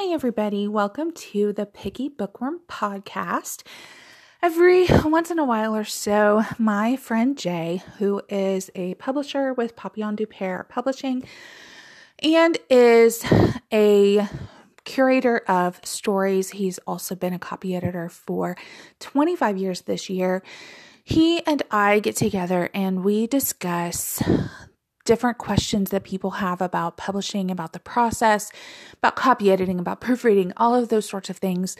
Hey, everybody, welcome to the Picky Bookworm podcast. Every once in a while or so, my friend Jay, who is a publisher with Papillon du Pere Publishing and is a curator of stories, he's also been a copy editor for 25 years this year. He and I get together and we discuss different questions that people have about publishing, about the process, about copy editing, about proofreading, all of those sorts of things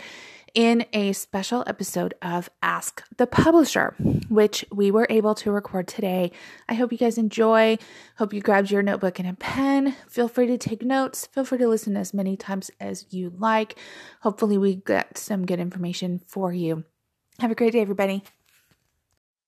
in a special episode of Ask the Publisher, which we were able to record today. I hope you guys enjoy. Hope you grabbed your notebook and a pen. Feel free to take notes. Feel free to listen as many times as you like. Hopefully, we get some good information for you. Have a great day, everybody.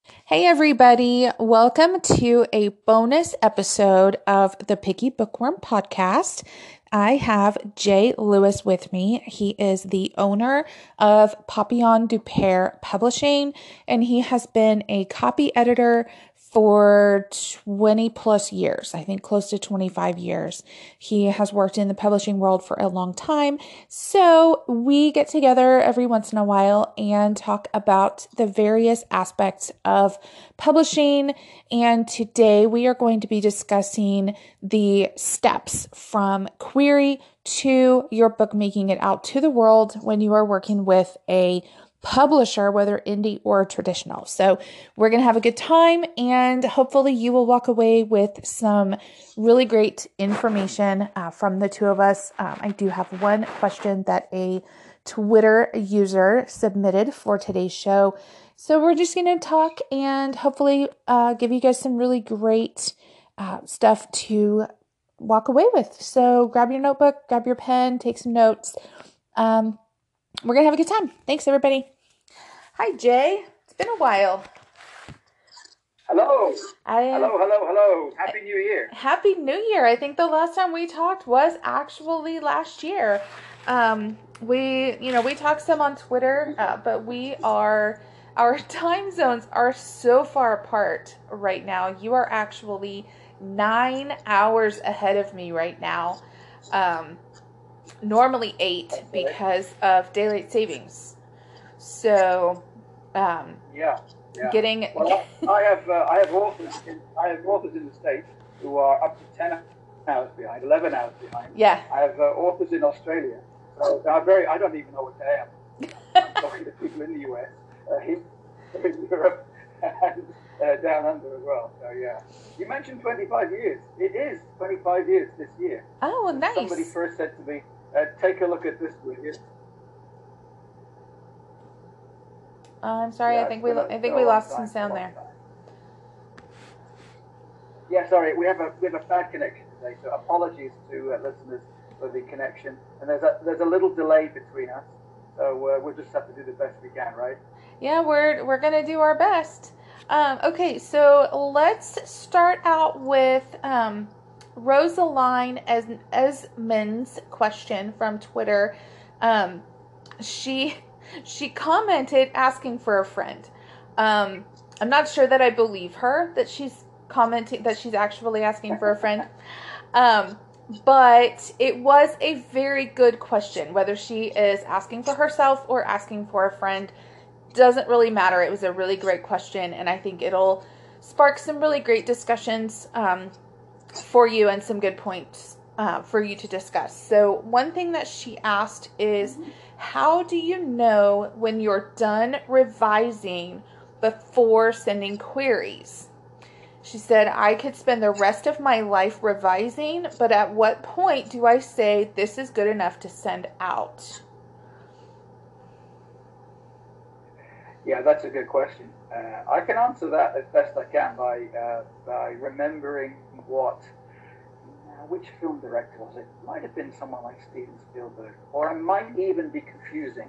Hey, everybody. Welcome to a bonus episode of the Picky Bookworm podcast. I have Jay Lewis with me. He is the owner of Papillon du Pere Publishing, and he has been a copy editor for 20 plus years, I think close to 25 years. He has worked in the publishing world for a long time. So we get together every once in a while and talk about the various aspects of publishing. And today we are going to be discussing the steps from query to your book making it out to the world when you are working with a publisher, whether indie or traditional. So we're going to have a good time and hopefully you will walk away with some really great information uh, from the two of us. Um, I do have one question that a Twitter user submitted for today's show. So we're just going to talk and hopefully uh, give you guys some really great uh, stuff to walk away with. So grab your notebook, grab your pen, take some notes. Um, we're going to have a good time. Thanks, everybody. Hi, Jay. It's been a while. Hello. I, hello, hello, hello. Happy New Year. Happy New Year. I think the last time we talked was actually last year. Um, we, you know, we talked some on Twitter, uh, but we are, our time zones are so far apart right now. You are actually nine hours ahead of me right now. Um, normally eight because of daylight savings. So, um, yeah, yeah. getting. Well, I have uh, I have authors in, I have authors in the states who are up to ten hours behind, eleven hours behind. Yeah. I have uh, authors in Australia, so I'm very. I don't even know what they am. I'm talking to people in the US, uh, in, in Europe, and uh, down under as well. So yeah, you mentioned 25 years. It is 25 years this year. Oh, nice. Somebody first said to me, uh, "Take a look at this, will you?" Uh, I'm sorry. Yeah, I think we I think we lost some sound there. Yeah, sorry. We have a we have a bad connection today, so apologies to uh, listeners for the connection. And there's a there's a little delay between us, so uh, we'll just have to do the best we can, right? Yeah, we're we're gonna do our best. Um, okay, so let's start out with um, Rosaline as Esmond's question from Twitter. Um, she she commented asking for a friend. Um, I'm not sure that I believe her that she's commenting that she's actually asking for a friend. Um, but it was a very good question. Whether she is asking for herself or asking for a friend doesn't really matter. It was a really great question, and I think it'll spark some really great discussions um, for you and some good points uh, for you to discuss. So, one thing that she asked is how do you know when you're done revising before sending queries? She said, I could spend the rest of my life revising, but at what point do I say this is good enough to send out? Yeah, that's a good question. Uh, I can answer that as best I can by uh, by remembering what which film director was it? Might have been someone like Steven Spielberg, or I might even be confusing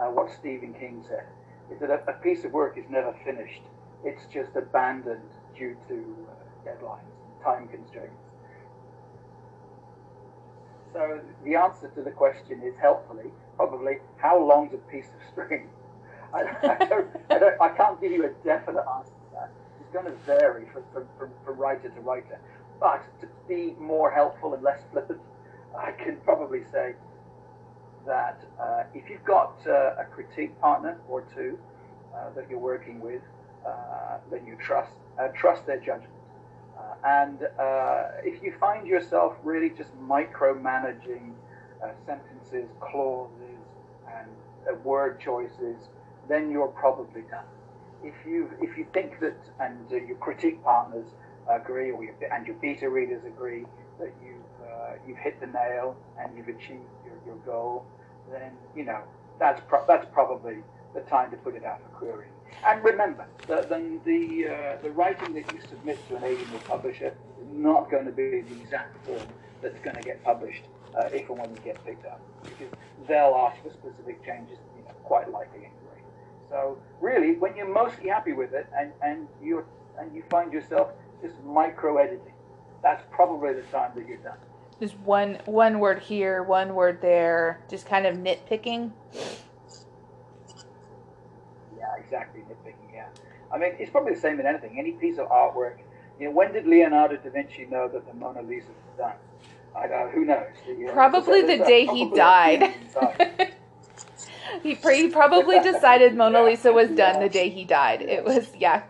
uh, what Stephen King said. Is that a, a, piece of work is never finished; it's just abandoned due to uh, deadlines, time constraints. So the answer to the question is helpfully probably how long's a piece of string. I, I, don't, I, don't, I can't give you a definite answer to that. It's going to vary from, from, from, from writer to writer. But to be more helpful and less flippant, I can probably say that uh, if you've got uh, a critique partner or two uh, that you're working with uh, that you trust, uh, trust their judgment. and if you find yourself really just micromanaging sentences, clauses, and word choices, then you're probably done. If you if you think that and your critique partners agree, or your, and your beta readers agree that you've uh, you've hit the nail and you've achieved your, your goal, then you know that's pro- that's probably the time to put it out for querying. And remember, the the the, uh, the writing that you submit to an agent or publisher is not going to be the exact form that's going to get published uh, if and when you get picked up, because they'll ask for specific changes, you know, quite likely anyway. So really, when you're mostly happy with it, and and you and you find yourself just micro editing, that's probably the time that you're done. Just one one word here, one word there, just kind of nitpicking. Yeah, exactly nitpicking. Yeah, I mean it's probably the same in anything. Any piece of artwork. You know, when did Leonardo da Vinci know that the Mona Lisa was done? I know. Who knows? Know, uh, probably the uh, day he died. he, he probably decided Mona Lisa was done the day he died. It was yeah.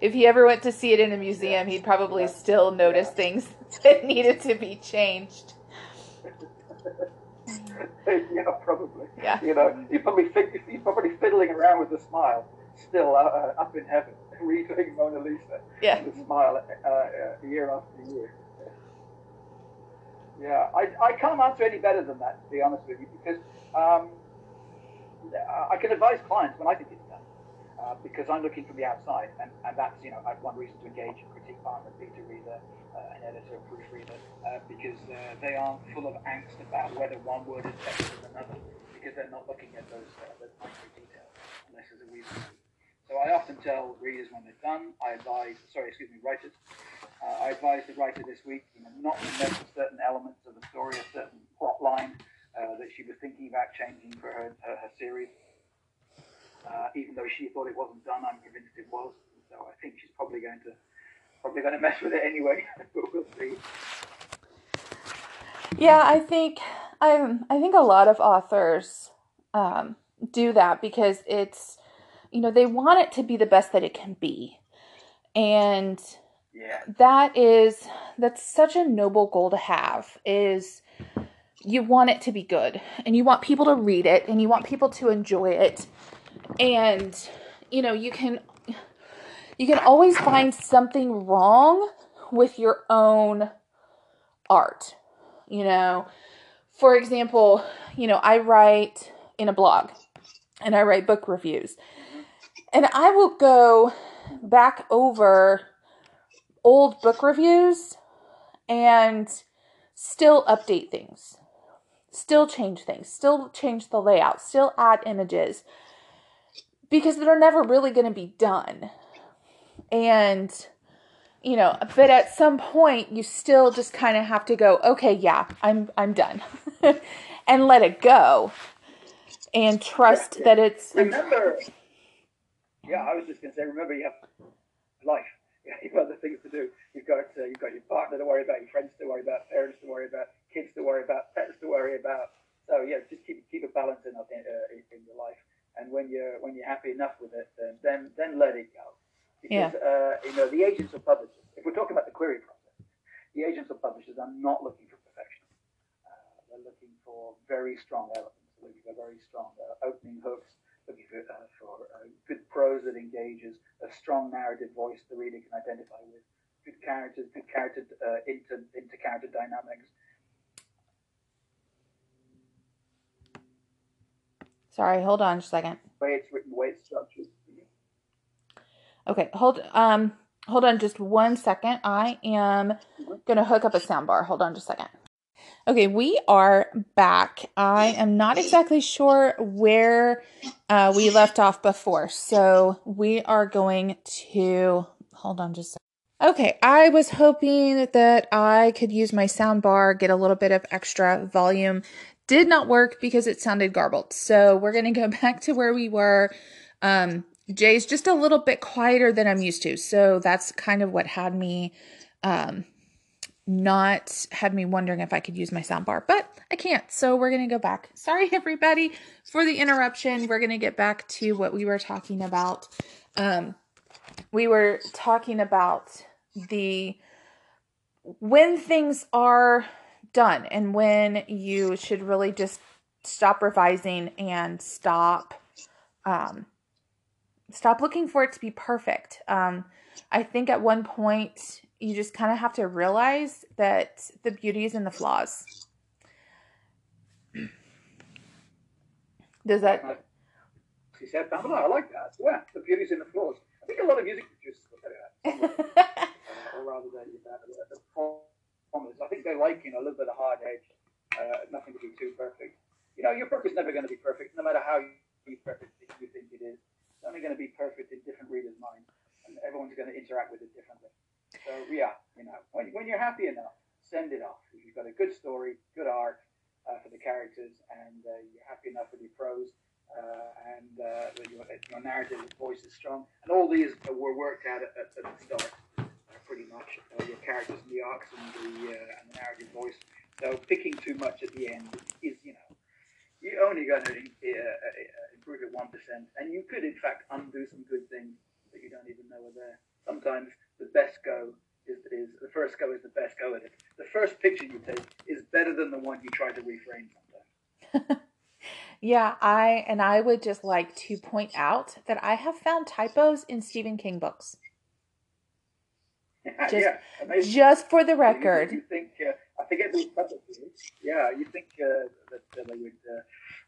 If he ever went to see it in a museum, he'd probably still notice things that needed to be changed. yeah, probably. Yeah. You know, you probably probably fiddling around with a smile, still uh, uh, up in heaven, reading Mona Lisa. Yeah. The smile uh, uh, year after year. Yeah, I, I can't answer any better than that, to be honest with you, because um, I can advise clients when I think it's done, uh, because I'm looking from the outside, and, and that's you know one reason to engage a critique partner, a beta reader, uh, an editor, a proofreader, uh, because uh, they aren't full of angst about whether one word is better than another, because they're not looking at those, uh, those micro details, unless there's a reason. So I often tell readers when they're done, I advise, sorry, excuse me, writers, uh, I advise the writer this week, you know, not to with certain elements of the story, a certain plot line uh, that she was thinking about changing for her, her, her series. Uh, even though she thought it wasn't done, I'm convinced it was. So I think she's probably going to probably going to mess with it anyway. but we'll see. Yeah, I think I I think a lot of authors um, do that because it's you know they want it to be the best that it can be, and yeah. that is that's such a noble goal to have. Is you want it to be good and you want people to read it and you want people to enjoy it and you know you can you can always find something wrong with your own art. You know, for example, you know, I write in a blog and I write book reviews. And I will go back over old book reviews and still update things, still change things, still change the layout, still add images because they're never really going to be done. And you know but at some point you still just kind of have to go okay yeah i'm i'm done and let it go and trust yeah, yeah. that it's remember yeah i was just going to say remember you have life. Yeah, you've got other things to do. You've got uh, you've got your partner to worry about your friends to worry about parents to worry about kids to worry about pets to worry about so yeah just keep keep a balance in, uh, in, your life and when you're when you're happy enough with it then then, then let it go because, yeah. uh, you know, the agents or publishers, if we're talking about the query process, the agents or publishers are not looking for perfection. Uh, they're looking for very strong elements, they're looking for very strong uh, opening hooks, looking for, uh, for uh, good prose that engages, a strong narrative voice the reader can identify with, good characters, good character uh, inter, inter-character dynamics. Sorry, hold on a second. way it's written, way it's structured. Okay, hold um hold on just one second. I am gonna hook up a sound bar. Hold on just a second. Okay, we are back. I am not exactly sure where uh, we left off before, so we are going to hold on just Okay, I was hoping that I could use my sound bar, get a little bit of extra volume. Did not work because it sounded garbled. So we're going to go back to where we were. Um, Jay's just a little bit quieter than I'm used to. So that's kind of what had me um, not had me wondering if I could use my soundbar, but I can't. So we're going to go back. Sorry, everybody, for the interruption. We're going to get back to what we were talking about. Um, we were talking about the when things are done and when you should really just stop revising and stop um, stop looking for it to be perfect. Um, I think at one point you just kind of have to realize that the beauty is in the flaws. Does that? She said I like that. Yeah, the beauty's in the flaws. I think a lot of music producers look at that, or rather than that, the I think they like you know a little bit of hard edge, uh, nothing to be too perfect. You know, your book is never going to be perfect, no matter how you perfect you think it is. It's only going to be perfect in different readers' minds, and everyone's going to interact with it differently. So yeah, you know, when, when you're happy enough, send it off. If you've got a good story, good art uh, for the characters, and uh, you're happy enough with your prose, uh, and uh, your, your narrative voice is strong, and all these were worked out at, at, the start, pretty much. Uh, your characters and the arcs and the, uh, and the narrative voice. So picking too much at the end is, you know, you're only going to uh, uh, improve it 1%. And you could, in fact, undo some good things that you don't even know are there. Sometimes the best go is, is the first go is the best go at it. The first picture you take is better than the one you try to reframe sometimes. yeah, I and I would just like to point out that I have found typos in Stephen King books. Just, yeah, just for the record. You, think uh, I forget. Yeah, you think uh, that uh, they would uh,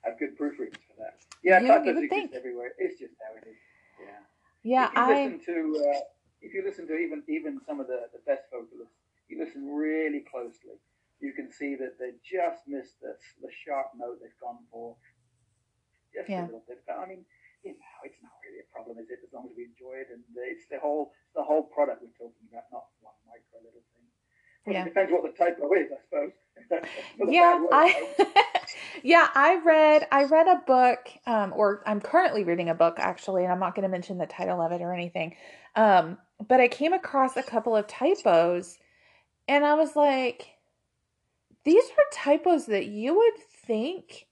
have good proofreaders for that? Yeah, you, typos exist think. everywhere. It's just how it is. Yeah. Yeah, if you I listen to uh, if you listen to even even some of the, the best vocalists, you listen really closely. You can see that they just missed the, the sharp note they've gone for. Just yeah. a little bit. But I mean, you know, it's not really a problem, is it? As long as we enjoy it, and it's the whole the whole product we're talking about, not one micro little thing. Well, yeah. It depends what the typo is, I suppose. yeah, I yeah, I read I read a book, um, or I'm currently reading a book actually, and I'm not going to mention the title of it or anything. Um, but I came across a couple of typos, and I was like, these are typos that you would think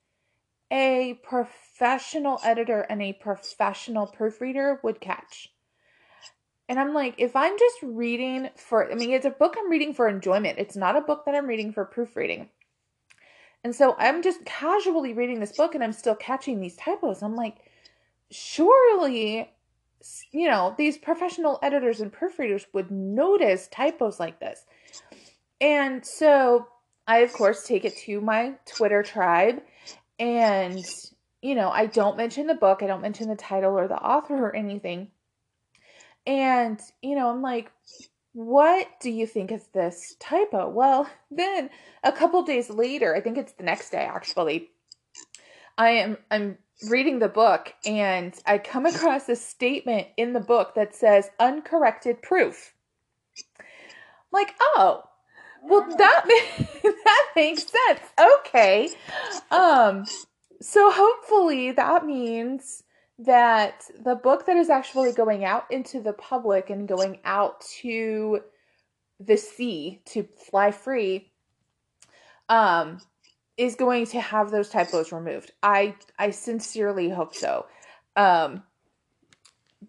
a professional editor and a professional proofreader would catch. And I'm like, if I'm just reading for, I mean, it's a book I'm reading for enjoyment. It's not a book that I'm reading for proofreading. And so I'm just casually reading this book and I'm still catching these typos. I'm like, surely, you know, these professional editors and proofreaders would notice typos like this. And so I, of course, take it to my Twitter tribe and, you know, I don't mention the book, I don't mention the title or the author or anything. And, you know, I'm like, what do you think is this typo? Well, then a couple days later, I think it's the next day actually, I am I'm reading the book and I come across a statement in the book that says uncorrected proof. I'm like, oh, well that that makes sense. Okay. Um so hopefully that means that the book that is actually going out into the public and going out to the sea to fly free um is going to have those typos removed. I I sincerely hope so. Um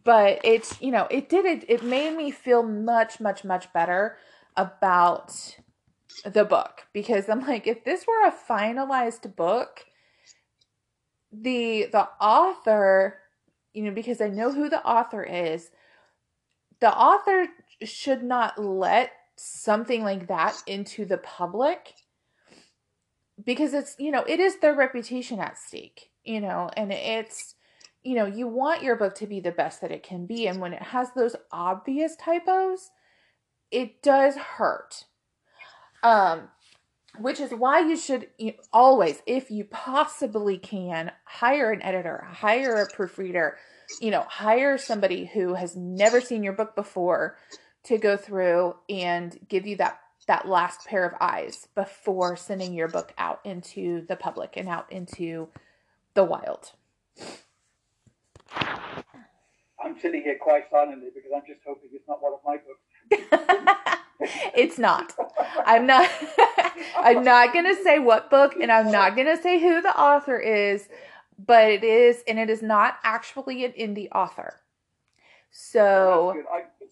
but it's you know it did it it made me feel much much much better about the book because I'm like if this were a finalized book the the author you know, because I know who the author is, the author should not let something like that into the public because it's, you know, it is their reputation at stake, you know, and it's, you know, you want your book to be the best that it can be. And when it has those obvious typos, it does hurt. Um, which is why you should always, if you possibly can, hire an editor, hire a proofreader, you know, hire somebody who has never seen your book before to go through and give you that that last pair of eyes before sending your book out into the public and out into the wild. I'm sitting here quite silently because I'm just hoping it's not one of my books. it's not. I'm not. I'm not gonna say what book, and I'm not gonna say who the author is, but it is, and it is not actually an indie author. So. I, the,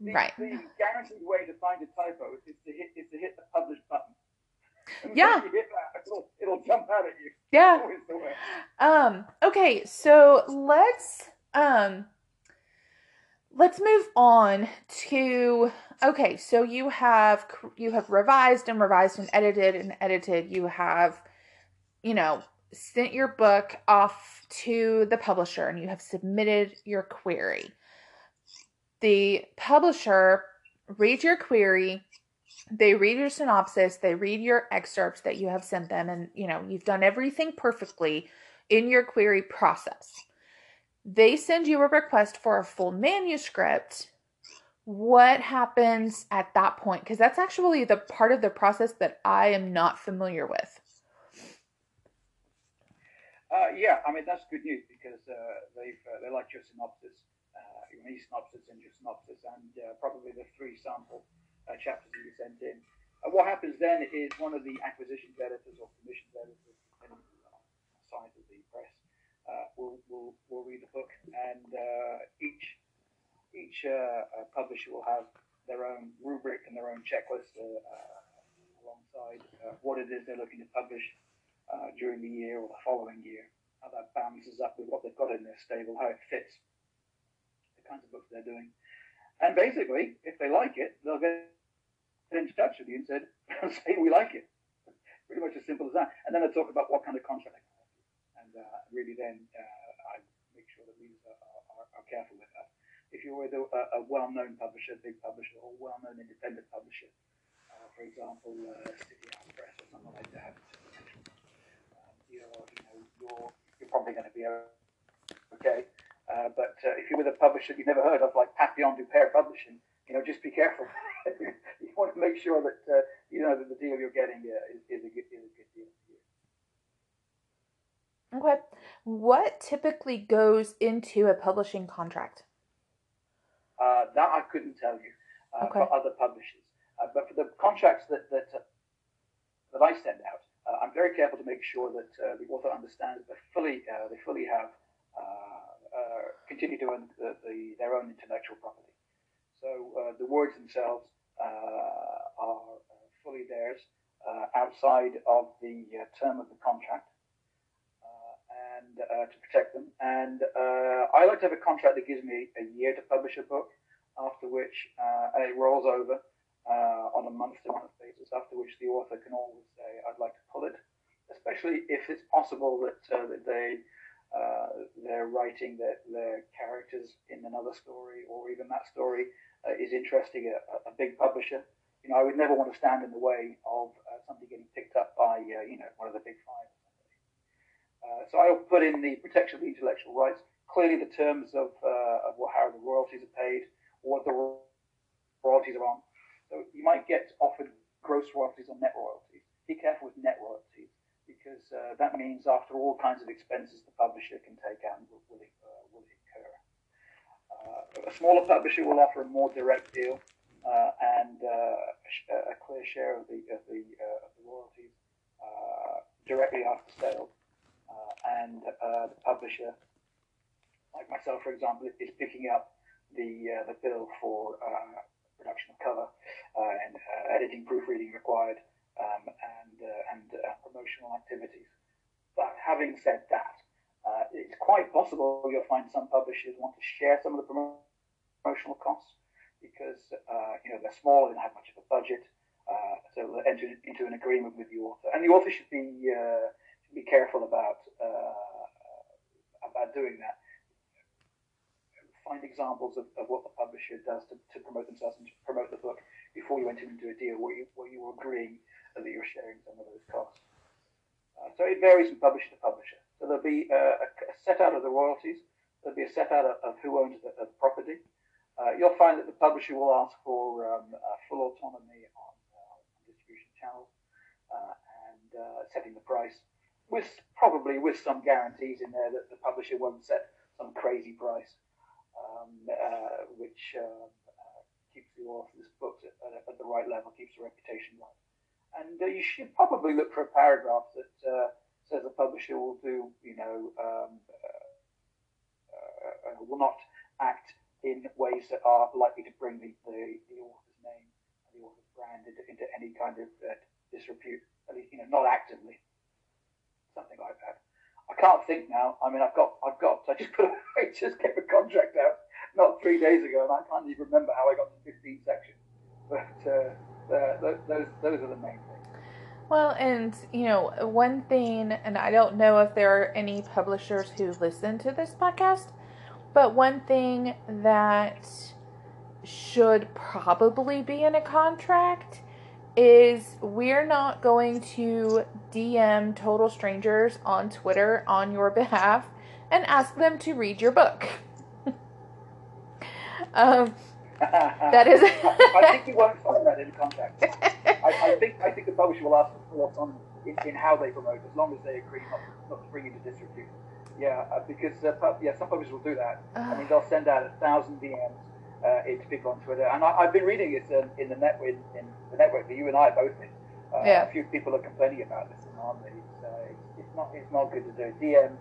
the, Right. The guaranteed way to find a typo is to hit is to hit the publish button. And Yeah. When you hit that, it'll, it'll jump out at you. yeah. Always the way. Um, okay, so let's um let's move on to okay, so you have you have revised and revised and edited and edited. You have you know, sent your book off to the publisher and you have submitted your query. The publisher reads your query, they read your synopsis, they read your excerpts that you have sent them and you know, you've done everything perfectly in your query process. They send you a request for a full manuscript. What happens at that point? Because that's actually the part of the process that I am not familiar with. Uh, yeah, I mean that's good news because uh, they've uh, they like your synopsis, uh, your synopsis and your synopsis, and uh, probably the three sample uh, chapters that you sent in. What happens then is one of the acquisitions editors or commissions editors, depending on the size of the press, will will will read the book, and uh, each each uh, uh, publisher will have their own rubric and their own checklist uh, uh, alongside uh, what it is they're looking to publish uh, during the year or the following year, how that balances up with what they've got in their stable, how it fits the kinds of books they're doing. And basically, if they like it, they'll get in touch with you and said, say we like it. Pretty much as simple as that. And then they'll talk about what kind of contract. And uh, really then uh, I make sure that readers are, are, are careful with that. If you're with a, a well-known publisher, big publisher, or well-known independent publisher, uh, for example, uh, City House Press or something like that, um, you're, you know, you're, you're probably going to be okay. Uh, but uh, if you're with a publisher you've never heard of, like Papillon du Père Publishing, you know, just be careful. you want to make sure that uh, you know that the deal you're getting uh, is, is, a good, is a good deal for you. Okay. What typically goes into a publishing contract? Uh, that I couldn't tell you uh, Okay. for other publishers. Uh, but for the contracts that that, uh, that I send out, uh, I'm very careful to make sure that uh, the author understands that fully uh, they fully have uh, uh, continue to own the, the, their own intellectual property. So uh, the words themselves uh, are fully theirs uh, outside of the uh, term of the contract. And uh, to protect them, and uh, I like to have a contract that gives me a year to publish a book, after which uh, it rolls over uh, on a month-to-month basis. After which the author can always say, "I'd like to pull it," especially if it's possible that, uh, that they they're writing their, their characters in another story, or even that story is interesting a, a big publisher. You know, I would never want to stand in the way of uh, something getting picked up by uh, you know one of the big five. Uh, so I'll put in the protection of the intellectual rights. Clearly, the terms of, uh, of what, how the royalties are paid, what the royalties are on. So you might get offered gross royalties or net royalties. Be careful with net royalties because uh, that means after all kinds of expenses the publisher can take out will, will, uh, will incur. Uh, a smaller publisher will offer a more direct deal and a, a clear share of the of the, of the royalties directly after sale, uh, and uh, the publisher, like myself, for example, is picking up the uh, the bill for uh, production of cover and editing, proofreading required, um, and and promotional activities. But having said that, it's quite possible you'll find some publishers want to share some of the promo- promotional costs because you know they're small, and have much of a budget, uh, so enter into an agreement with the author, and the author should be uh, be careful about uh, about doing that. Find examples of, of what the publisher does to, to promote themselves and to promote the book before you enter into a deal where you where you are agreeing that you're sharing some of those costs. Uh, so it varies from publisher to publisher. So there'll be uh, a, a set out of the royalties. There'll be a set out of, of who owns the, the property. Uh, you'll find that the publisher will ask for um, uh, full autonomy on, uh, on distribution channels uh, and uh, setting the price, with probably with some guarantees in there that the publisher won't set some crazy price, um, uh, which uh, uh, keeps the author's books at, at, at the right level, keeps the reputation right. And uh, you should probably look for a paragraph that uh, says the publisher will do, you know, um, uh, will not act in ways that are likely to bring the, the, the author's name and the author's brand into, into any kind of disrepute, at least, you know, not actively. Something like that. I can't think now. I mean, I've got, I've got, I just put, I just gave a contract out not three days ago, and I can't even remember how I got to 15 sections. But uh, uh, those, those are the main things. Well, and you know, one thing, and I don't know if there are any publishers who listen to this podcast, but one thing that should probably be in a contract is we're not going to DM total strangers on Twitter on your behalf and ask them to read your book. um, that is. I think you won't find that in contract. I, I, think I think the publisher will ask for thoughts on in, in, how they promote, as long as they agree not, not to bring you to disrepute. Yeah, uh, because uh, yeah, some publishers will do that. I mean, they'll send out a thousand DMs uh, to people on Twitter, and I, have been reading it in, in the net in, in, the network that you and I both in. Uh, yeah. A few people are complaining about this, aren't they? It's, uh, it's, it's, not it's not good to do. DMs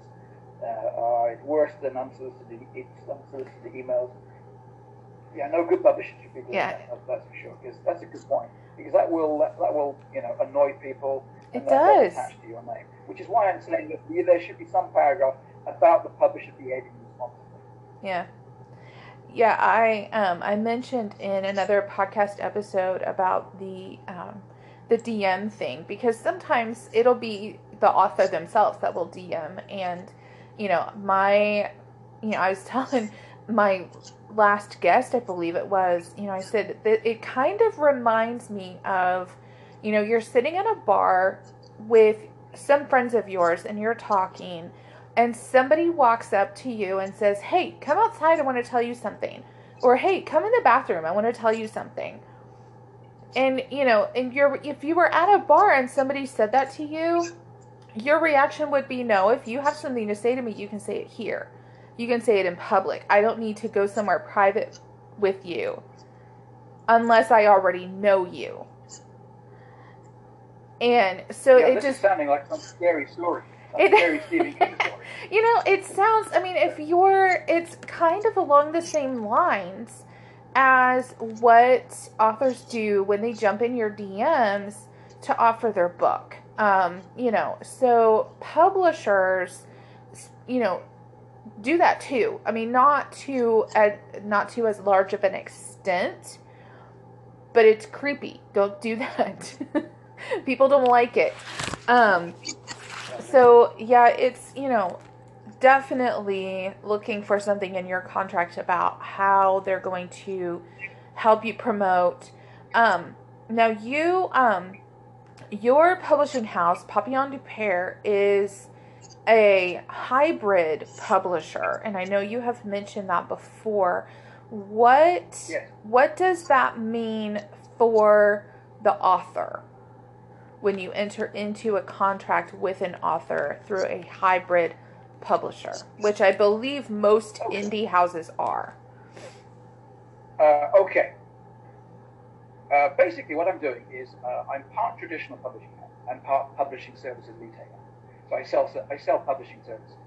uh, are worse than unsolicited it's unsolicited emails. Yeah, no good should be doing yeah. that. That's for sure. Because that's a good point. Because that will that will you know annoy people. It does. Attached to your name, which is why I'm saying that there should be some paragraph about the publisher behaving responsibly. Yeah. Yeah, I um, I mentioned in another podcast episode about the um, the DM thing because sometimes it'll be the author themselves that will DM and you know my you know I was telling my last guest I believe it was you know I said that it kind of reminds me of you know you're sitting at a bar with some friends of yours and you're talking and somebody walks up to you and says, Hey, come outside, I want to tell you something. Or hey, come in the bathroom, I want to tell you something. And you know, and you're if you were at a bar and somebody said that to you, your reaction would be no. If you have something to say to me, you can say it here. You can say it in public. I don't need to go somewhere private with you unless I already know you. And so yeah, it this just is sounding like some scary story. It, you know, it sounds. I mean, if you're, it's kind of along the same lines as what authors do when they jump in your DMs to offer their book. Um, you know, so publishers, you know, do that too. I mean, not to uh, not to as large of an extent, but it's creepy. Don't do that. People don't like it. Um, so yeah, it's you know definitely looking for something in your contract about how they're going to help you promote. Um, now you um, your publishing house, Papillon du Pere, is a hybrid publisher, and I know you have mentioned that before. What yes. what does that mean for the author? When you enter into a contract with an author through a hybrid publisher, which I believe most indie houses are. Uh, okay. Uh, basically, what I'm doing is uh, I'm part traditional publishing and part publishing services retailer. So I sell I sell publishing services,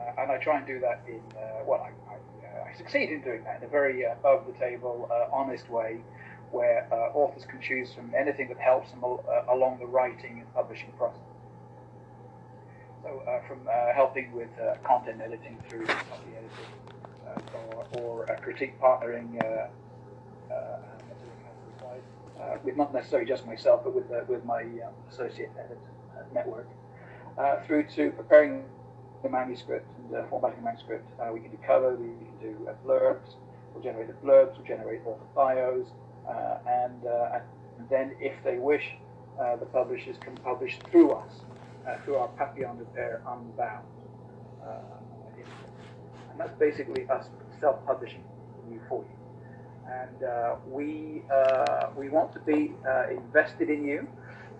uh, and I try and do that in uh, well, I, I, uh, I, succeed in doing that in a very above the table, honest way where uh, authors can choose from anything that helps them al- uh, along the writing and publishing process. So, uh, from uh, helping with uh, content editing through copy editing, uh, or, or critique partnering with not necessarily just myself, but with with my um, associate edit network, through to preparing the manuscript and formatting the manuscript. we can do cover, we can do blurbs, we'll generate the blurbs, we'll generate author bios, uh, and, uh, and then if they wish, uh, the publishers can publish through us, through our Papillon du Pere Unbound. and that's basically us self-publishing you for you. And we, we want to be invested in you.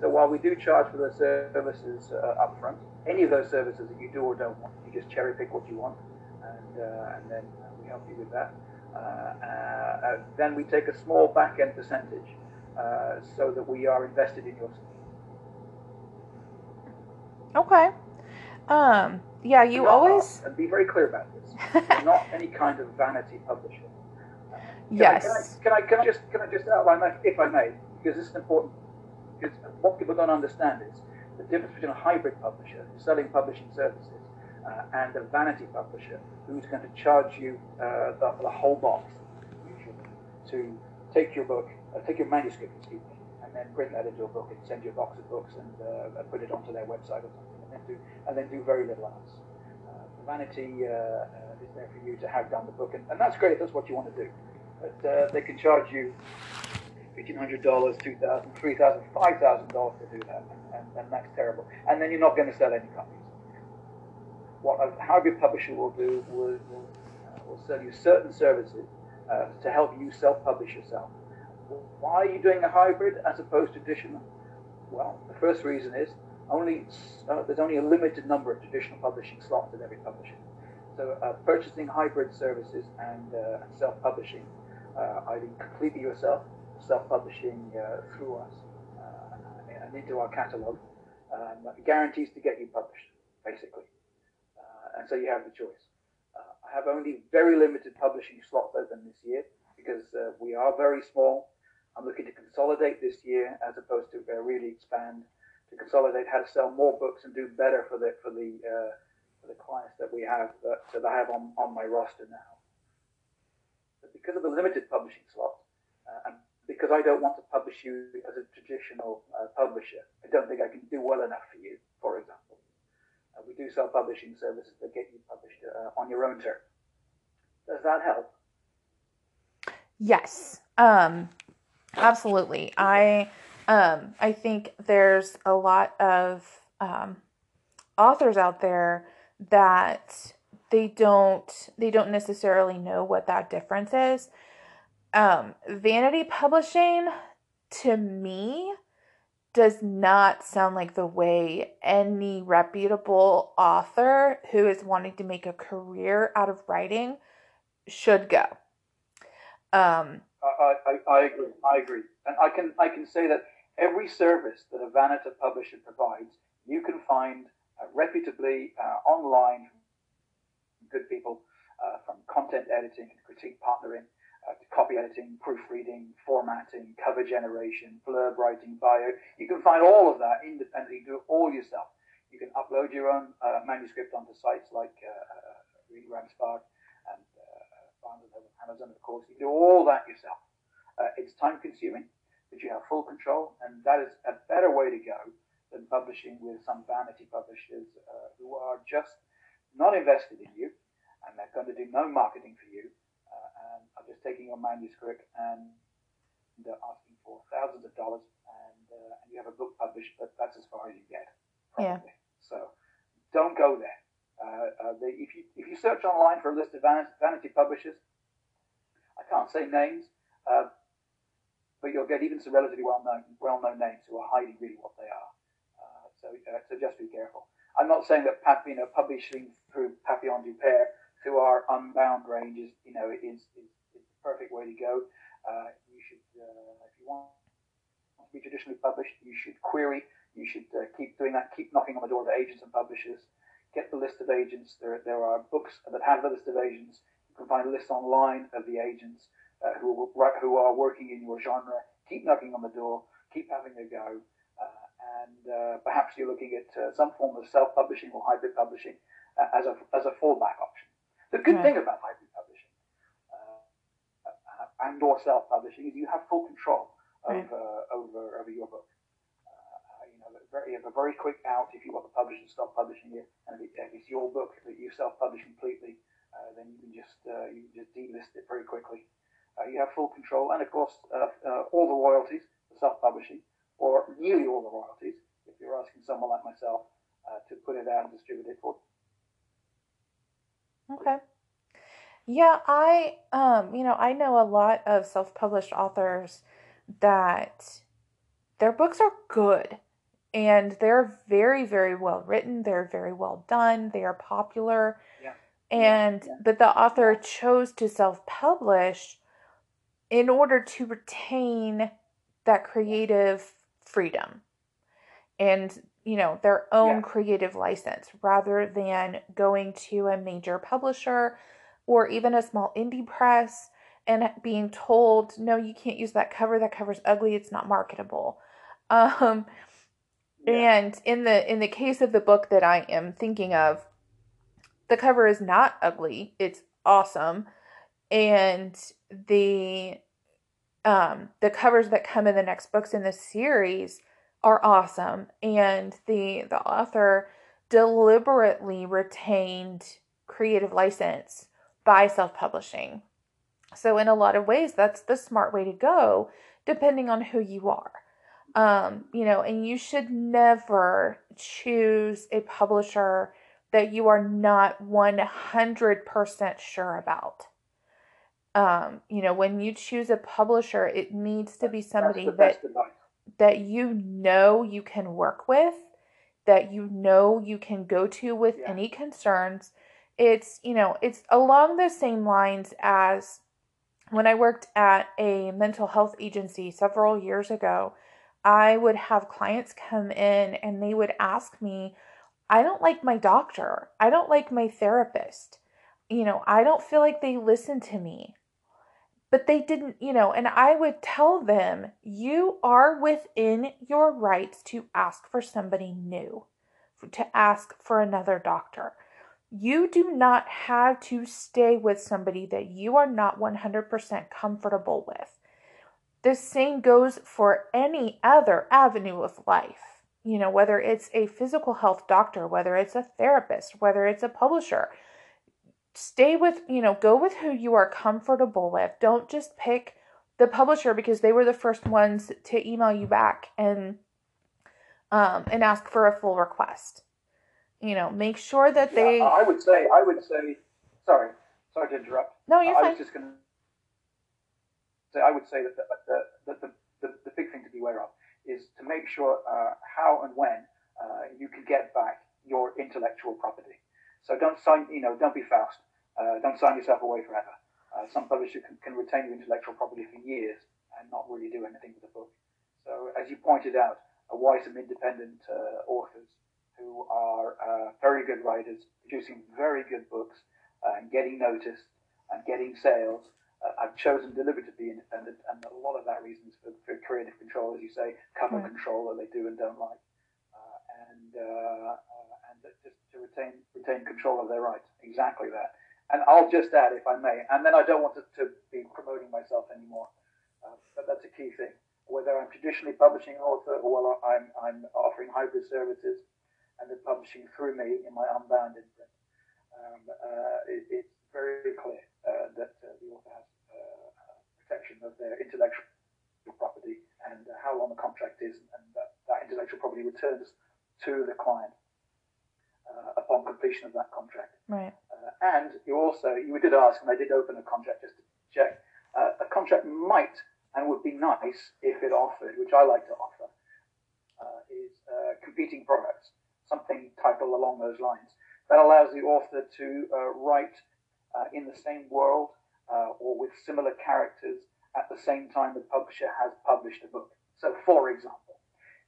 So while we do charge for those services uh, upfront, any of those services that you do or don't want, you just cherry pick what you want, and, uh, and then we help you with that. Uh, uh, then we take a small back end percentage uh, so that we are invested in your. Scheme. Okay. Um, yeah, you always. And be very clear about this. Not any kind of vanity publisher. Can yes. I, can, I, can, I, can I just can I just outline that if I may because this is important because what people don't understand is the difference between a hybrid publisher selling publishing services and a vanity publisher who's going to charge you uh, the, the, whole box to take your book, uh, take your manuscript, excuse me, and then print that into a book and send you a box of books and uh, put it onto their website or something, and then do, and then do very little else. Uh, vanity uh, is there for you to have done the book, and, and that's great. That's what you want to do. But they can charge you $1,500, $2,000, $3,000, $5,000 to do that, and, and, that's terrible. And then you're not going to sell any copies. What a hybrid publisher will do will, will, uh, will sell you certain services uh, to help you self-publish yourself. Why are you doing a hybrid as opposed to traditional? Well, the first reason is only uh, there's only a limited number of traditional publishing slots in every publisher. So uh, purchasing hybrid services and uh, self-publishing, uh, either completely yourself self-publishing uh, through us uh, and into our catalogue um, guarantees to get you published, basically. Uh, and so you have the choice. I have only very limited publishing slots open this year because we are very small. I'm looking to consolidate this year as opposed to really expand to consolidate how to sell more books and do better for the for the uh, for the clients that we have that, that I have on, on my roster now. But because of the limited publishing slots uh, and because I don't want to publish you as a traditional uh, publisher. I don't think I can do well enough for you, for example. Uh, we do sell publishing services that get you published uh, on your own terms. Does that help? Yes, um, absolutely. I um, I think there's a lot of um, authors out there that they don't they don't necessarily know what that difference is um, vanity publishing to me does not sound like the way any reputable author who is wanting to make a career out of writing should go. Um, I, I, I agree. I agree, and I can I can say that every service that a vanity publisher provides, you can find uh, reputably uh, online, good people uh, from content editing and critique partnering uh, copy editing, proofreading, formatting, cover generation, blurb writing, bio. You can find all of that independently, do it all yourself. You can upload your own uh, manuscript onto sites like uh, IngramSpark and uh, Amazon, of course. You can do all that yourself. Uh, it's time consuming, but you have full control, and that is a better way to go than publishing with some vanity publishers uh, who are just not invested in you and they're going to do no marketing for you are just taking your manuscript and uh, asking for thousands of dollars, and, uh, and you have a book published, but that's as far as you get. Probably. Yeah. So don't go there. Uh, uh, they, if you if you search online for a list of vanity, vanity publishers, I can't say names, uh, but you'll get even some relatively well known well known names who are hiding really what they are. Uh, so so just be careful. I'm not saying that you know, publishing through Papillon du Pere through our unbound ranges, you know, is, is perfect way to go. Uh, you should, uh, if you want to be traditionally published, you should query. You should uh, keep doing that. Keep knocking on the door of agents and publishers. Get the list of agents. There, there are books that have the list of agents. You can find a list online of the agents uh, who, who are working in your genre. Keep knocking on the door. Keep having a go. Uh, and uh, perhaps you're looking at some form of self-publishing or hybrid publishing as a as a fallback option. The good yeah. thing about hybrid and or self-publishing is you have full control over, over, over your book. Uh, you know, very, you have a very quick out if you want to publish and stop publishing it, and if, it's your book that you self-publish completely, uh, then you can just uh, you can just delist it very quickly. Uh, you have full control, and of course, uh, uh, all the royalties for self-publishing, or nearly all the royalties, if you're asking someone like myself to put it out and distribute it for. Okay. Yeah, I um, you know, I know a lot of self-published authors that their books are good and they're very very well written, they're very well done, they are popular. Yeah. And Yeah. but the author chose to self-publish in order to retain that creative freedom and you know their own Yeah. creative license rather than going to a major publisher or even a small indie press and being told no you can't use that cover that cover's ugly it's not marketable um Yeah. and in the in the case of the book that I am thinking of, the cover is not ugly. It's awesome. And the um the covers that come in the next books in the series are awesome and the the author deliberately retained creative license by self-publishing. So in a lot of ways that's the smart way to go depending on who you are um, you know, and you should never choose a publisher that you are not 100% sure about. Um, you know, when you choose a publisher, it needs to be somebody that that you know you can work with, that you know you can go to with Yeah. any concerns. It's, you know, it's along the same lines as when I worked at a mental health agency several years ago. I would have clients come in and they would ask me, I don't like my doctor. I don't like my therapist. You know, I don't feel like they listen to me. But they didn't, you know, and I would tell them, you are within your rights to ask for somebody new, to ask for another doctor. You do not have to stay with somebody that you are not 100% comfortable with. The same goes for any other avenue of life. You know, whether it's a physical health doctor, whether it's a therapist, whether it's a publisher. Stay with, you know, go with who you are comfortable with. Don't just pick the publisher because they were the first ones to email you back and um and ask for a full request. You know, make sure that they Yeah, I would say, I would say, sorry, sorry to interrupt. No, you're I fine. was just going to say, I would say that the, the, the, the, the, the big thing to be aware of is to make sure uh, how and when uh, you can get back your intellectual property. So don't sign, you know, don't be fast. Uh, don't sign yourself away forever. Uh, some publishers can, can retain your intellectual property for years and not really do anything with the book. So, as you pointed out, uh, why some independent uh, authors who are uh, very good writers, producing very good books, uh, and getting noticed and getting sales. Uh, I've chosen deliberately to be independent, and a lot of that reason is for, for creative control, as you say, cover Right. control that they do and don't like, uh, and uh, uh, and just to retain retain control of their rights. Exactly that. And I'll just add, if I may, and then I don't want to, to be promoting myself anymore, uh, but that's a key thing. Whether I'm traditionally publishing an author or whether I'm, I'm offering hybrid services and they're publishing through me in my unbound imprint, um, uh, it, it's very clear uh, that uh, the author has uh, protection of their intellectual property and how long the contract is, and that, that intellectual property returns to the client uh, upon completion of that contract. right. Uh, and you also, you did ask, and I did open a contract just to check. Uh, a contract might and would be nice if it offered, which I like to offer, uh, is uh, competing products, something titled along those lines. That allows the author to uh, write uh, in the same world uh, or with similar characters at the same time the publisher has published a book. So, for example,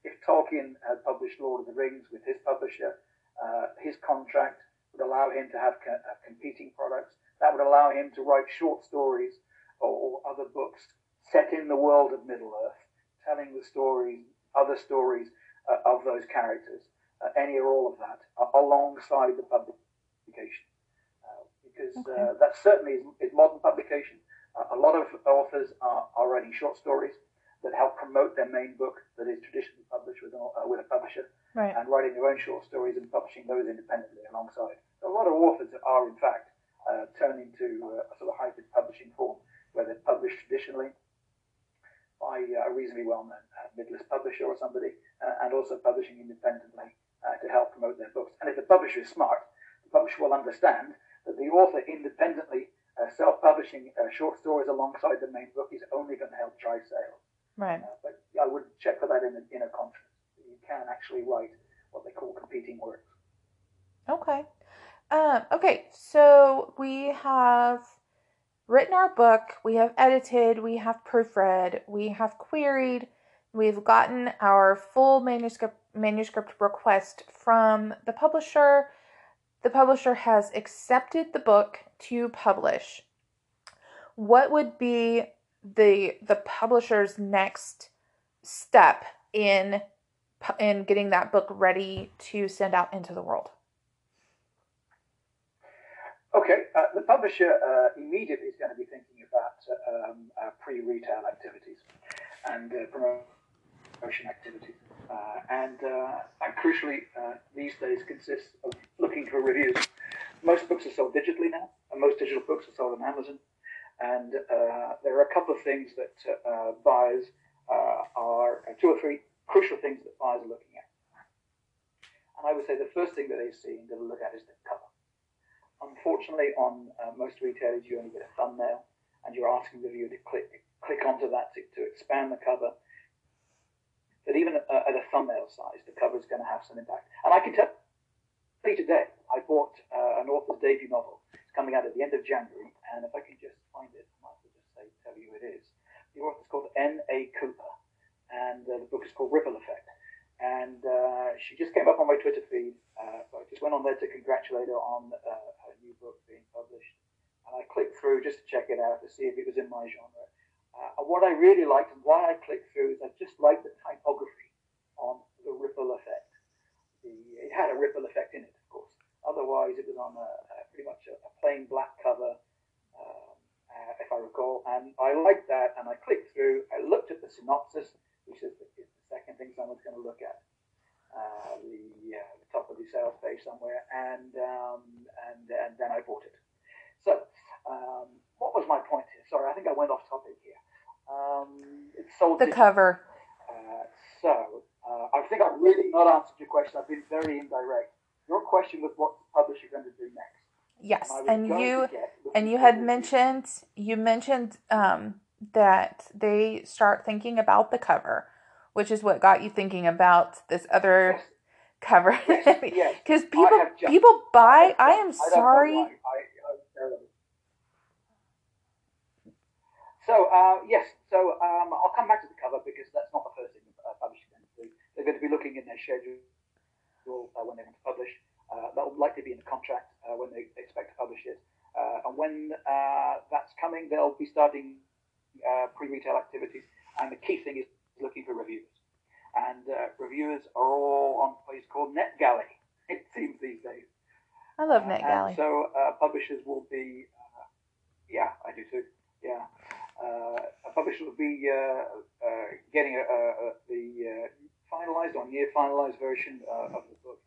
if Tolkien had published Lord of the Rings with his publisher, uh, his contract would allow him to have co- competing products. That would allow him to write short stories or, or other books set in the world of Middle Earth, telling the stories, other stories uh, of those characters, any or all of that, uh, alongside the publication. Uh, because Okay. uh, that certainly is, is modern publication. Uh, a lot of authors are, are writing short stories that help promote their main book that is traditionally published with, uh, with a publisher Right. and writing their own short stories and publishing those independently alongside. So a lot of authors are, in fact, uh, turning to uh, a sort of hybrid publishing form where they're published traditionally by uh, a reasonably well-known uh, midlist publisher or somebody, uh, and also publishing independently uh, to help promote their books. And if the publisher is smart, the publisher will understand that the author independently uh, self-publishing uh, short stories alongside the main book is only going to help drive sales. Right. Uh, but I would check for that in a, in a contract. You can actually write what they call competing works. Okay. Um, okay, so we have written our book, we have edited, we have proofread, we have queried, we've gotten our full manuscript manuscript request from the publisher. The publisher has accepted the book to publish. What would be the the publisher's next step in in getting that book ready to send out into the world? Okay, uh, the publisher uh, immediately is going to be thinking about uh, um, uh, pre-retail activities and uh, promotion activities, uh, and, uh, and crucially, uh, these days consists of looking for reviews. Most books are sold digitally now, and most digital books are sold on Amazon. And uh, there are a couple of things that buyers are two or three crucial things that buyers are looking at. And I would say the first thing that they see and they look at is the cover. Unfortunately, on uh, most retailers, you only get a thumbnail, and you're asking the viewer to click click onto that to, to expand the cover. But even at, a thumbnail size, the cover is going to have some impact. And I can tell you today, I bought uh, an author's debut novel. It's coming out at the end of January, and if I can just find it, I might just say tell you it is. The author's called N. A. Cooper, and uh, the book is called Ripple Effect. And uh, she just came up on my Twitter feed. Uh, I just went on there to congratulate her on uh, her new book being published. And I clicked through just to check it out to see if it was in my genre. Uh, what I really liked and why I clicked through is I just liked the typography on the ripple effect. The, it had a ripple effect in it, of course. Otherwise, it was on a, a pretty much a, a, plain black cover, um, uh, if I recall. And I liked that, and I clicked through. I looked at the synopsis, which is the, is the second thing someone's going to look at. Uh, the, uh, the, top of the sales page somewhere, and um, and and then I bought it. So, um, what was my point here? Sorry, I think I went off topic here. Um, it's sold the cover. Uh, so, uh, I think I've really not answered your question. I've been very indirect. Your question was what the publisher going to do next. Yes, and, and you and you had mentioned you mentioned um, that they start thinking about the cover, which is what got you thinking about this other yes. cover. Because yes, yes. people people buy. I, I am sorry. I, so uh, yes, so um, I'll come back to the cover because that's not the first thing uh, publishers are going to do. They're going to be looking in their schedule uh, when they're going to publish. Uh, that'll likely be in the contract uh, when they expect to publish it. Uh, and when that's coming, they'll be starting uh, pre-retail activities, and the key thing is looking for reviewers. And uh, reviewers are all on a place called NetGalley. It seems these days. I love NetGalley. so uh, publishers will be, uh, yeah, I do too. Yeah, Uh, a publisher will be uh, uh, getting a, a, the finalized or near finalized version of the book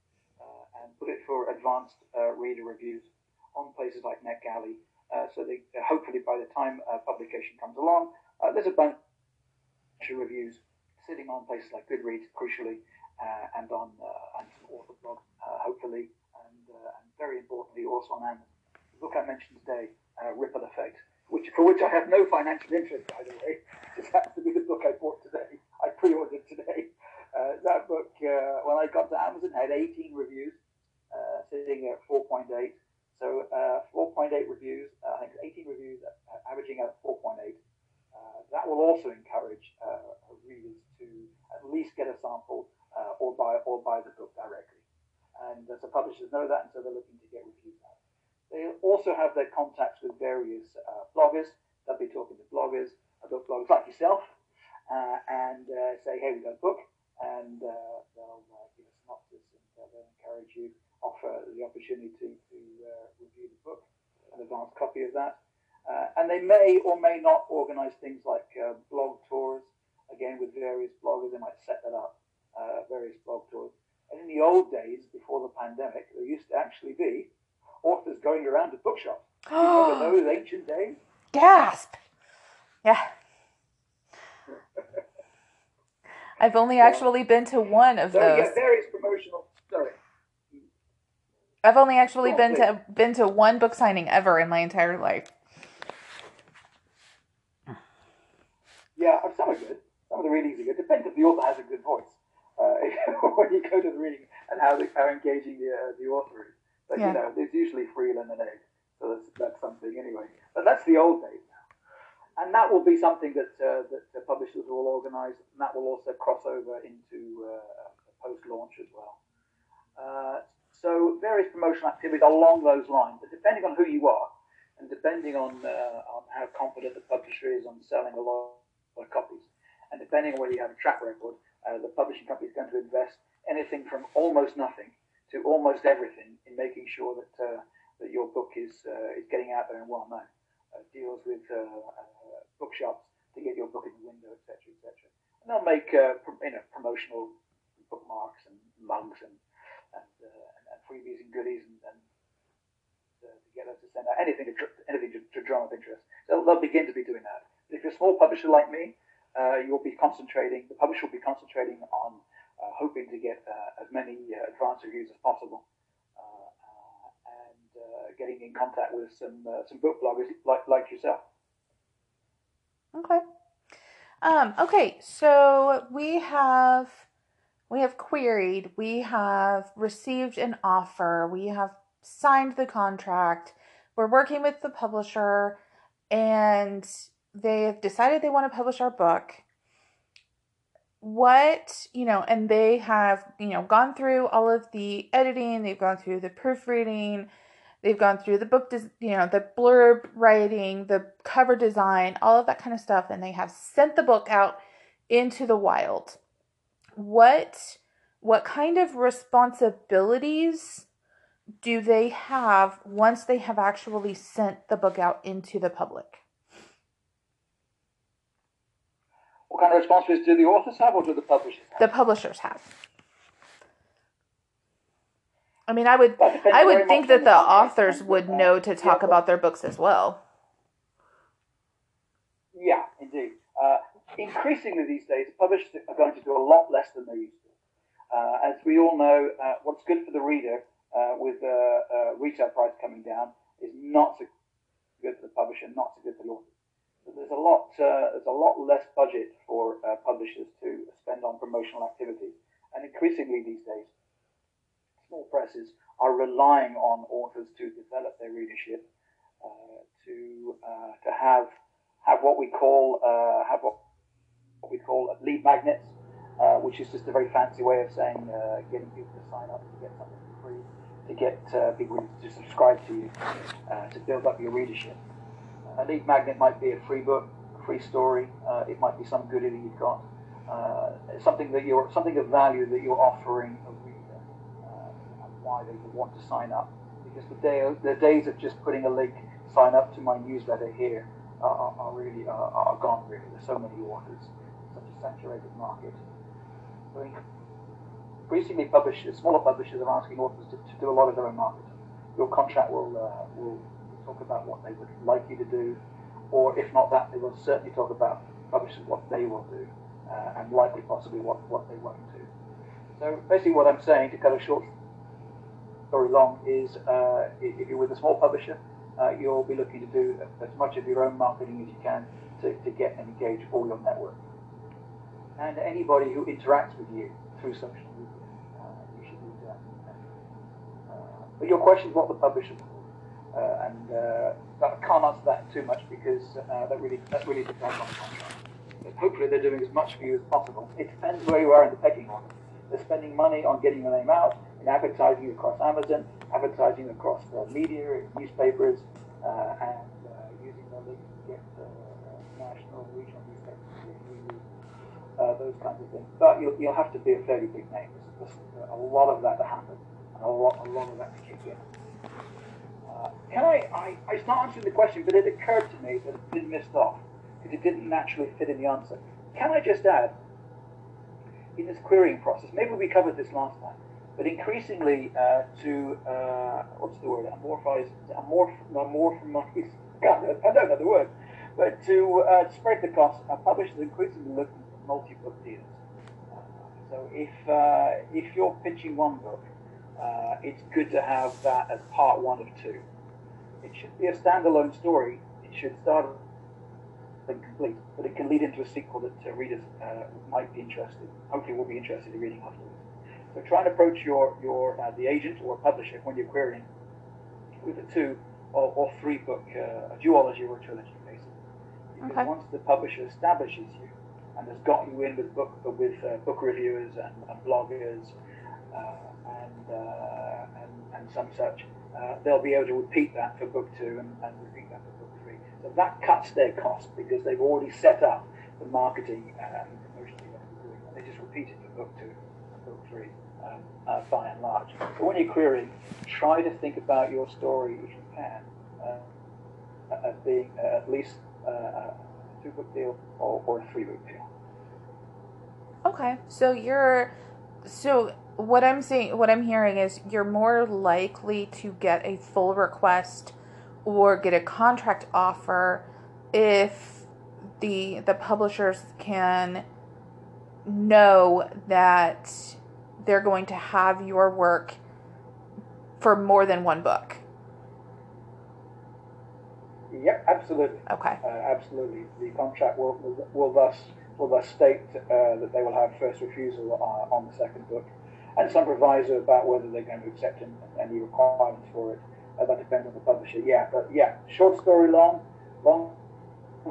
and put it for advanced reader reviews on places like NetGalley uh, so they, uh, hopefully by the time uh, publication comes along, there's a bunch of reviews sitting on places like Goodreads, crucially, and on and some author blogs, hopefully, and, and very importantly also on Amazon. The book I mentioned today, Ripple Effect, which for which I have no financial interest, by the way. This happens to be the book I bought today. I pre-ordered today. Uh, that book, uh, when I got to Amazon, had 18 reviews, uh, sitting at 4.8. So uh, 4.8 reviews, uh, I think 18 reviews, uh, averaging out 4.8. Uh, that will also encourage readers to at least get a sample or buy or buy the book directly. And so publishers know that, and so they're looking to get reviews out. They also have their contacts with various bloggers. They'll be talking to bloggers, book bloggers like yourself, and say, "Hey, we've got a book," and they'll give a synopsis and they'll encourage you offer the opportunity to, uh, review the book, an advanced copy of that. Uh, and they may or may not organize things like uh, blog tours, again with various bloggers, they might set that up, uh, various blog tours. And in the old days, before the pandemic, there used to actually be authors going around to bookshops. remember those ancient days? Gasp! Yeah. I've only actually been to one of so those. Yeah, various promotional. Sorry. I've only actually been to been to one book signing ever in my entire life. Yeah, some are good. Some of the readings are good. Depends if the author has a good voice. Uh, when you go to the reading and how, the, how engaging the, uh, the author is. But Yeah. you know, there's usually free lemonade, so that's, that's something anyway. But that's the old days now, and that will be something that uh, that the publishers will organise, and that will also cross over into uh, post-launch as well. Uh, so various promotional activities along those lines, but depending on who you are, and depending on uh, on how confident the publisher is on selling a lot of copies, and depending on whether you have a track record, uh, the publishing company is going to invest anything from almost nothing to almost everything in making sure that uh, that your book is uh, is getting out there and well known. Uh, deals with uh, uh, bookshops to get your book in the window, etc., etc. And they'll make uh, you know promotional bookmarks and mugs and and, and, and freebies and goodies and, and to get us to send out anything to, anything to, to drum up interest. So they'll begin to be doing that. If you're a small publisher like me, you'll be concentrating. The publisher will be concentrating on hoping to get many uh, advanced reviews as possible, uh, uh, and uh, getting in contact with some some book bloggers like like yourself. Okay. Um, okay, so we have we have queried, we have received an offer, we have signed the contract, we're working with the publisher, and they've decided they want to publish our book. What, you know, and they have, you know, gone through all of the editing, they've gone through the proofreading, they've gone through the book, des- you know, the blurb writing, the cover design, all of that kind of stuff, and they have sent the book out into the wild. What what kind of responsibilities do they have once they have actually sent the book out into the public? What kind of responsibilities do the authors have, or do the publishers have? The publishers have. I mean, I would I would think that the authors would know to talk about their books as well. Yeah, indeed. Uh, increasingly these days, publishers are going to do a lot less than they used to. Uh, as we all know, uh, what's good for the reader uh, with uh, uh, retail price coming down is not so good for the publisher, not so good for the author. There's a lot, uh, there's a lot less budget for uh, publishers to spend on promotional activity, and increasingly these days, small presses are relying on authors to develop their readership, uh, to uh, to have have what we call uh, have what, we call lead magnets, uh, which is just a very fancy way of saying getting people to sign up to get something for free, to get people to subscribe to you, to build up your readership. A lead magnet might be a free book, a free story. Uh, it might be some goodie that you've got, uh, something that you're something of value that you're offering a reader, uh, and why they would want to sign up. Because the day the days of just putting a link, sign up to my newsletter here, are, are really are, are gone. Really, there's so many authors, such a saturated market. I So increasingly, publishers, smaller publishers, are asking authors to, to do a lot of their own marketing. Your contract will uh, will talk about what they would like you to do, or if not that, they will certainly talk about publishers what they will do, uh, and likely possibly what, what they won't do. So basically, what I'm saying to cut a short story long is, uh, if you're with a small publisher, uh, you'll be looking to do as much of your own marketing as you can to, to get and engage all your network. And anybody who interacts with you through social media, uh, you should do that. Uh, but your question is what the publisher and uh, I can't answer that too much because uh, that really that really depends on the contract. But hopefully they're doing as much for you as possible. It depends where you are in the pecking order. They're spending money on getting your name out, in advertising across Amazon, advertising across uh, media, newspapers, uh, and uh, using the links to get uh, national, regional newspapers, uh, those kinds of things. But you'll, you'll have to be a fairly big name. There's a lot of that to happen, and a lot, a lot of that to kick in. Uh, can I, I, I, answering the question, but it occurred to me that it's been missed off because it didn't naturally fit in the answer. Can I just add, in this querying process, maybe we covered this last time, but increasingly uh, to, uh, what's the word, amorphize, amorph, amorphize, God, I don't know the word, but to uh, spread the cost, uh, publishers increasingly looking for multi-book deals. so if, uh, if you're pitching one book, uh, it's good to have that as part one of two. It should be a standalone story. It should start and complete, but it can lead into a sequel that uh, readers uh, might be interested, hopefully will be interested in reading afterwards. So try and approach your, your uh, the agent or publisher when you're querying with a two or, or three book uh, a duology or a trilogy, basically. Because Okay. once the publisher establishes you and has got you in with book with uh, book reviewers and, and bloggers and, uh, and and some such, uh, they'll be able to repeat that for book two and, and repeat that for book three. So that cuts their cost because they've already set up the marketing and promotion be doing. And they just repeat it for book two and book three, um, uh, by and large. But when you're querying, try to think about your story if you can uh, as being uh, at least uh, a two book deal or, or a three book deal. Okay. So you're so what I'm saying what I'm hearing is you're more likely to get a full request or get a contract offer if the the publishers can know that they're going to have your work for more than one book. Yep, absolutely. Okay. Uh, absolutely. The contract will, will, will thus will thus state uh, that they will have first refusal uh, on the second book, and some proviso about whether they're going to accept an- any requirements for it. Uh, that depends on the publisher. Yeah, but yeah, short story long, long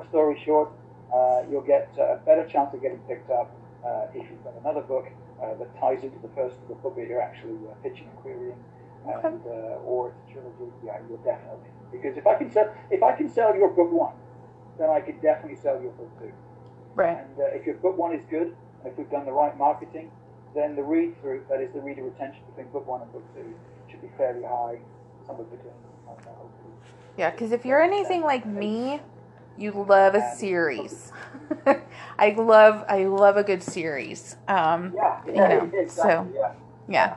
story short, uh, you'll get uh, a better chance of getting picked up uh, if you've got another book uh, that ties into the first the book that you're actually uh, pitching and querying, Okay. and uh, or it's a trilogy. Yeah, you'll definitely because if I can sell if I can sell your book one, then I could definitely sell your book two. Right. And uh, if your book one is good, and if we've done the right marketing, then the read through, that is the reader retention between book one and book two, should be fairly high, somewhere between. Yeah, because if you're anything like me, you love a series. I love I love a good series. Um, Yeah, You yeah, know, exactly, so- yeah. yeah.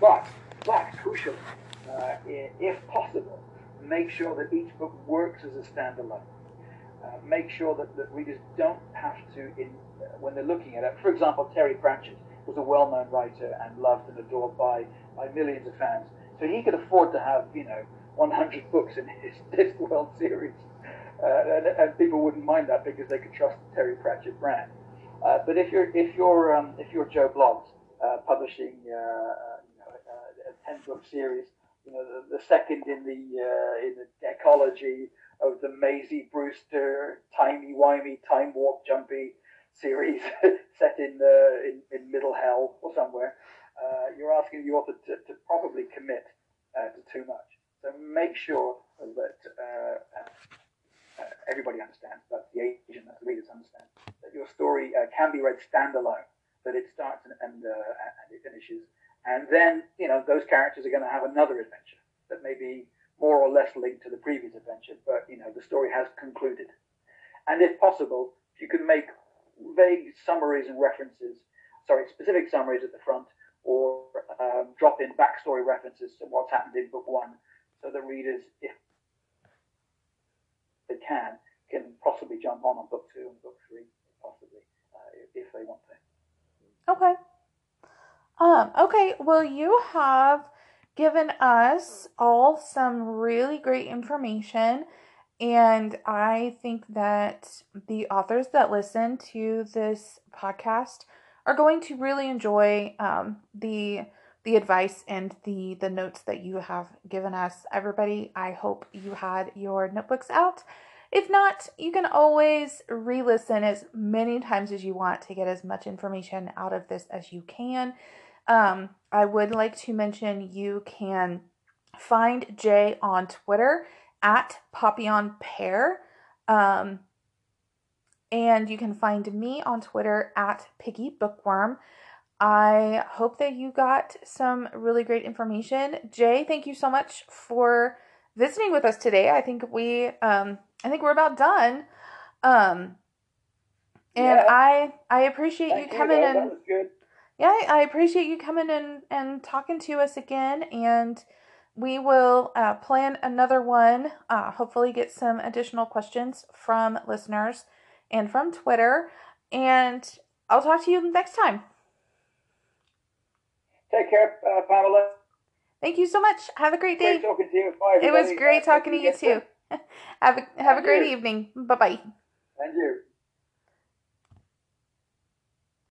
But, but crucially, uh, if possible, make sure that each book works as a standalone. Uh, make sure that, that readers don't have to, in, uh, when they're looking at it, for example, Terry Pratchett was a well-known writer and loved and adored by, by millions of fans. So he could afford to have, you know, 100 books in his Discworld series. Uh, and, and people wouldn't mind that because they could trust the Terry Pratchett brand. Uh, but if you're if you're um, if you're Joe Bloggs uh, publishing uh, uh, you know, uh, a ten book series, you know the, the second in the uh, in the decology of the Maisie Brewster timey wimey time warp jumpy series set in uh, in, in Middle Hell or somewhere, uh, you're asking the author to, to probably commit uh, to too much. So make sure that uh, uh, everybody understands, that the agent, that the readers understand, that your story uh, can be read standalone, that it starts and, and, and it finishes. And then, you know, those characters are going to have another adventure that may be more or less linked to the previous adventure, but, you know, the story has concluded. And if possible, you can make vague summaries and references, sorry, specific summaries at the front, or um, drop in backstory references to what's happened in book one, so the readers, if they can, can possibly jump on on book two and book three, possibly, uh, if they want to. Okay. Um, okay, well, you have given us all some really great information, and I think that the authors that listen to this podcast are going to really enjoy um, the the advice and the the notes that you have given us. Everybody, I hope you had your notebooks out. If not, you can always re listen as many times as you want to get as much information out of this as you can. Um, I would like to mention you can find Jay on Twitter at Papillon Pere. Um, and you can find me on Twitter at Picky Bookworm. I hope that you got some really great information. Jay, thank you so much for visiting with us today. I think we um I think we're about done. Um and Yeah. I I appreciate Thank you coming that, and yeah, I I appreciate you coming in and talking to us again. And we will uh, plan another one. Uh, hopefully, get some additional questions from listeners and from Twitter. And I'll talk to you next time. Take care, uh, Pamela. Thank you so much. Have a great day. Great talking to you. Bye, It was great talking to you too. have a have a great you. evening. Bye bye. And you.